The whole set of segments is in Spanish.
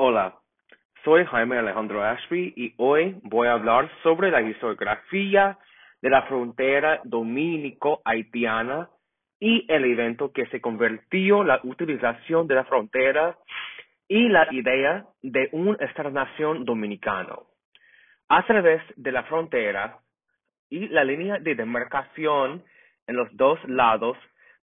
Hola, soy Jaime Alejandro Ashby y hoy voy a hablar sobre la historiografía de la frontera dominico-haitiana y el evento que se convirtió la utilización de la frontera y la idea de un Estado-nación dominicano. A través de la frontera y la línea de demarcación en los dos lados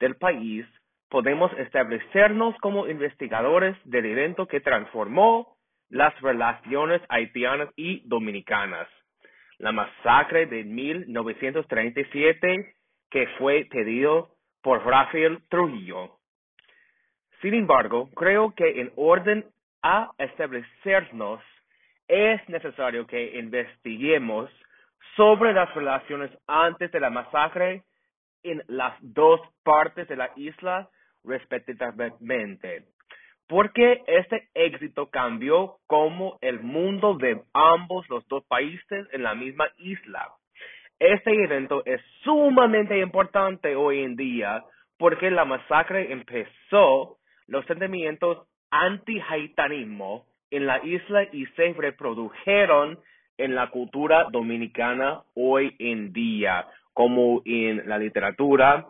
del país, podemos establecernos como investigadores del evento que transformó las relaciones haitianas y dominicanas. La masacre de 1937 que fue pedido por Rafael Trujillo. Sin embargo, creo que en orden a establecernos es necesario que investiguemos sobre las relaciones antes de la masacre en las dos partes de la isla respectivamente. Porque este éxito cambió como el mundo de ambos los dos países en la misma isla. Este evento es sumamente importante hoy en día porque la masacre empezó los sentimientos anti-haitanismo en la isla y se reprodujeron en la cultura dominicana hoy en día, como en la literatura,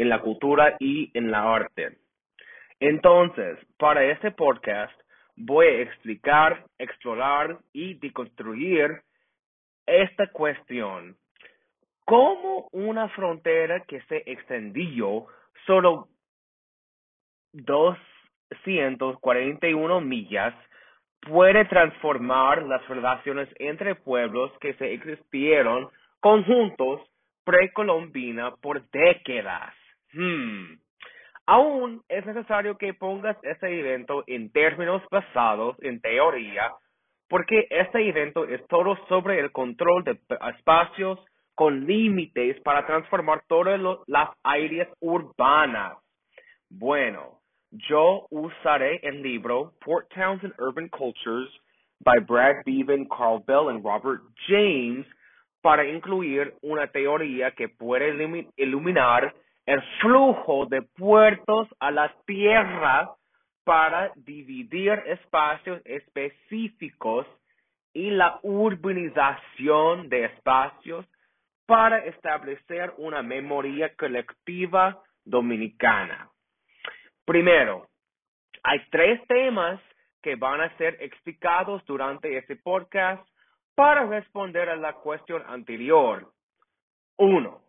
en la cultura y en la arte. Entonces, para este podcast voy a explicar, explorar y deconstruir esta cuestión. ¿Cómo una frontera que se extendió solo 241 millas puede transformar las relaciones entre pueblos que se existieron conjuntos precolombina por décadas? Hmm. Aún es necesario que pongas este evento en términos basados en teoría, porque este evento es todo sobre el control de espacios con límites para transformar todas las áreas urbanas. Bueno, yo usaré el libro Port Towns and Urban Cultures by Brad Beaven, Carl Bell y Robert James para incluir una teoría que puede iluminar el flujo de puertos a la tierra para dividir espacios específicos y la urbanización de espacios para establecer una memoria colectiva dominicana. Primero, hay tres temas que van a ser explicados durante este podcast para responder a la cuestión anterior. Uno,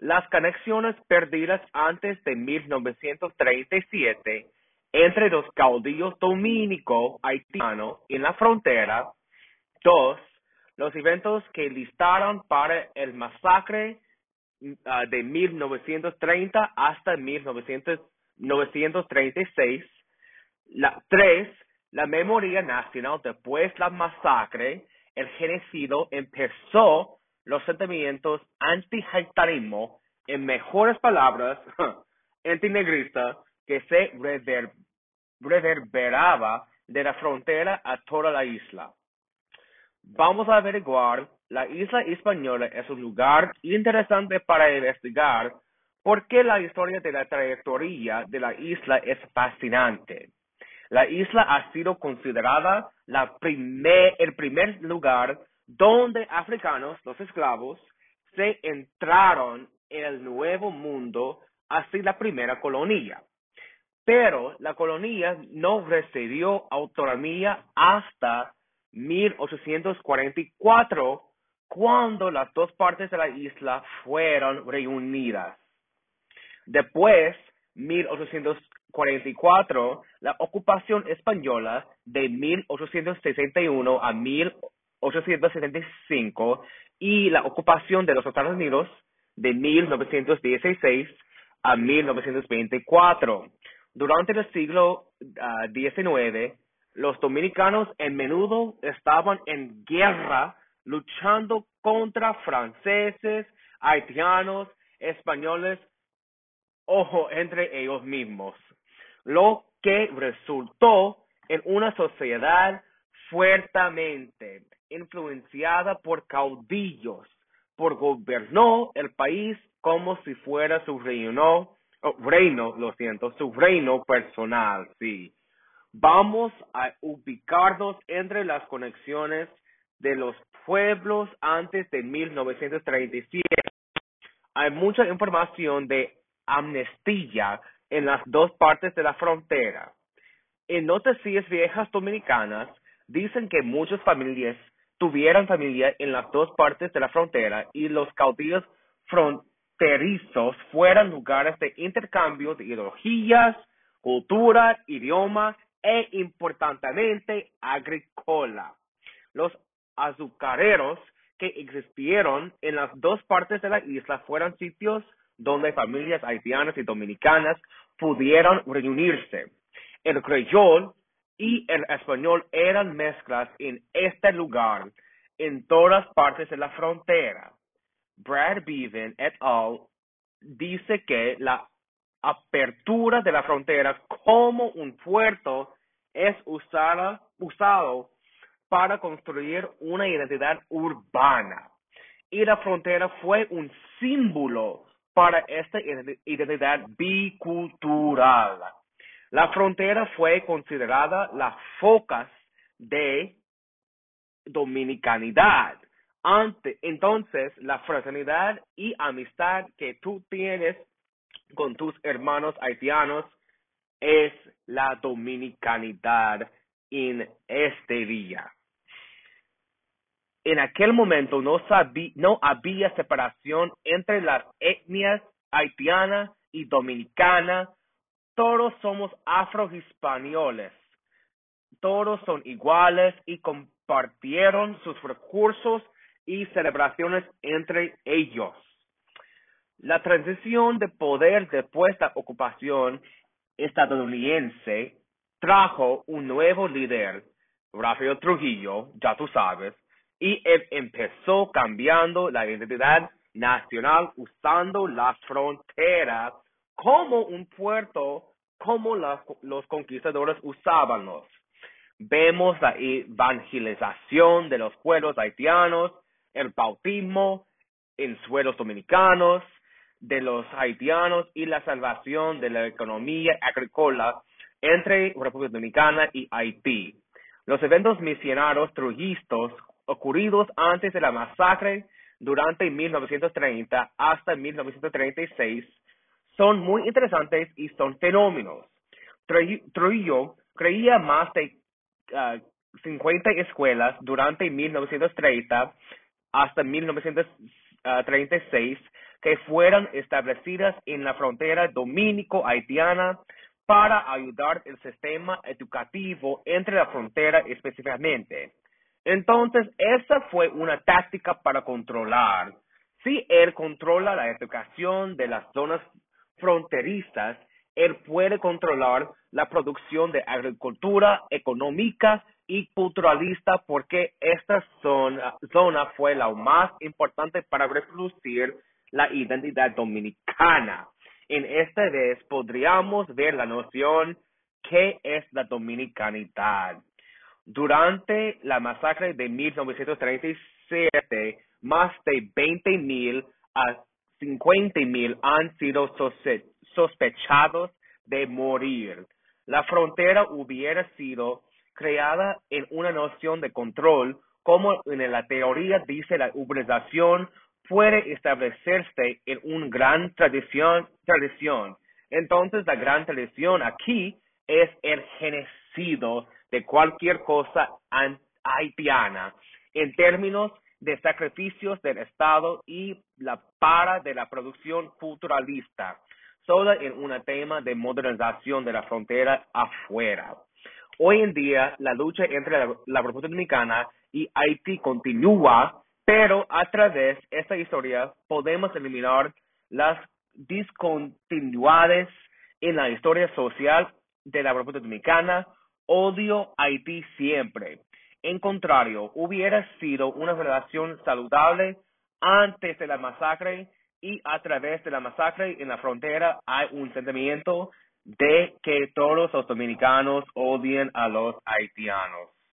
las conexiones perdidas antes de 1937 entre los caudillos dominico-haitianos en la frontera. Dos, los eventos que listaron para el masacre uh, de 1930 hasta 1936. La, tres, la memoria nacional después de la masacre, el genocidio empezó los sentimientos anti-haitanismo, en mejores palabras, antinegrista, que se reverberaba de la frontera a toda la isla. Vamos a averiguar, la isla española es un lugar interesante para investigar porque la historia de la trayectoria de la isla es fascinante. La isla ha sido considerada la primer, el primer lugar donde africanos, los esclavos, se entraron en el nuevo mundo así la primera colonia. Pero la colonia no recibió autonomía hasta 1844, cuando las dos partes de la isla fueron reunidas. Después, 1844, la ocupación española de 1861 a 1844 1875 y la ocupación de los Estados Unidos de 1916 a 1924. Durante el siglo XIX, ah, los dominicanos en menudo estaban en guerra luchando contra franceses, haitianos, españoles, ojo, entre ellos mismos, lo que resultó en una sociedad fuertemente influenciada por caudillos, por gobernó el país como si fuera su reino, oh, reino, lo siento, su reino personal, sí. Vamos a ubicarnos entre las conexiones de los pueblos antes de 1937. Hay mucha información de amnistía en las dos partes de la frontera. En noticias viejas dominicanas dicen que muchas familias tuvieran familia en las dos partes de la frontera y los caudillos fronterizos fueran lugares de intercambio de ideologías, cultura, idioma e importantemente agrícola. Los azucareros que existieron en las dos partes de la isla fueron sitios donde familias haitianas y dominicanas pudieron reunirse. El creyol y el español eran mezclas en este lugar en todas partes de la frontera. Brad Bevan et al. dice que la apertura de la frontera como un puerto es usada, usado para construir una identidad urbana. Y la frontera fue un símbolo para esta identidad bicultural. La frontera fue considerada la focas de dominicanidad. Ante, entonces, la fraternidad y amistad que tú tienes con tus hermanos haitianos es la dominicanidad en este día. En aquel momento no, no había separación entre las etnias haitiana y dominicana. Todos somos afrohispanioles. Todos son iguales y compartieron sus recursos y celebraciones entre ellos. La transición de poder después de la ocupación estadounidense trajo un nuevo líder, Rafael Trujillo, ya tú sabes, y él empezó cambiando la identidad nacional usando las fronteras como un puerto, como los conquistadores usábamos. Vemos la evangelización de los pueblos haitianos, el bautismo en suelos dominicanos, de los haitianos y la salvación de la economía agrícola entre República Dominicana y Haití. Los eventos misionarios trujistas ocurridos antes de la masacre durante 1930 hasta 1936 son muy interesantes y son fenómenos. Trujillo creía más de 50 ah, escuelas durante 1930 hasta 1936 que fueron establecidas en la frontera dominico-haitiana para ayudar el sistema educativo entre la frontera específicamente. Entonces, esa fue una táctica para controlar. Si él controla la educación de las zonas fronterizas, él puede controlar la producción de agricultura económica y culturalista porque esta zona, zona fue la más importante para reproducir la identidad dominicana. En esta vez podríamos ver la noción que es la dominicanidad. Durante la masacre de 1937, más de 20.000 a 50.000 han sido sospechados de morir. La frontera hubiera sido creada en una noción de control, como en la teoría dice la urbanización puede establecerse en una gran tradición, tradición. Entonces, la gran tradición aquí es el genocidio de cualquier cosa haitiana en términos de sacrificios del Estado y la para de la producción culturalista, solo en un tema de modernización de la frontera afuera. Hoy en día, la lucha entre la, República Dominicana y Haití continúa, pero a través de esta historia podemos eliminar las discontinuidades en la historia social de la República Dominicana, odio Haití siempre. En contrario, hubiera sido una relación saludable antes de la masacre y a través de la masacre en la frontera hay un sentimiento de que todos los dominicanos odian a los haitianos.